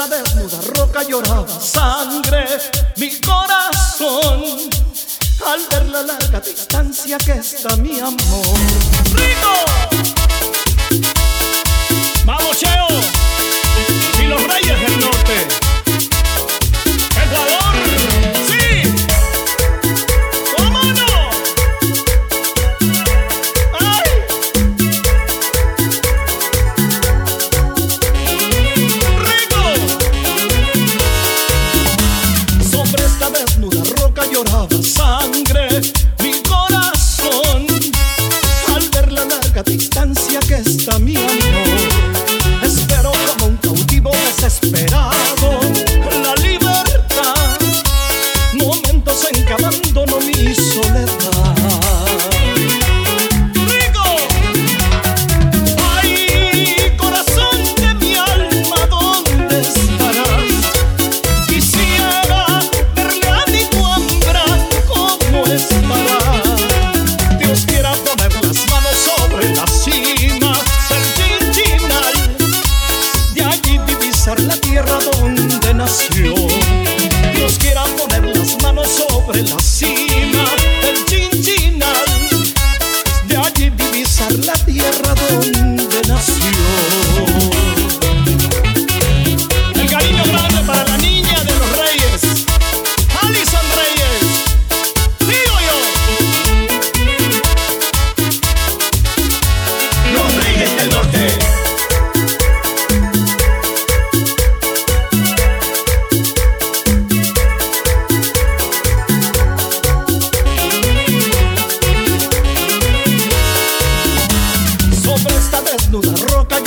esta desnuda roca lloraba sangre mi corazón al ver la larga distancia que está mi amor.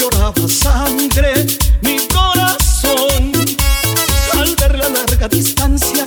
lloraba sangre mi corazón. Al ver la larga distancia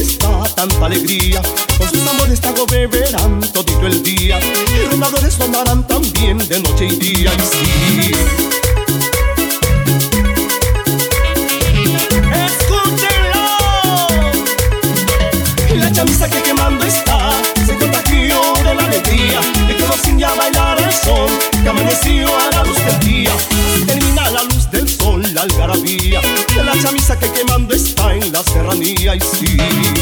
está tanta alegría. Con sus amores trago beberán todito el día. Y rondadores sonarán también de noche y día. Y sí. ¡Escúchenlo! La chamisa que quemando está se contagió de la alegría. De que nos ya bailar el sol que amaneció a la luz del día. Así termina la luz del sol la algarabía. De la chamisa que quemando I see.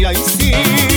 I see.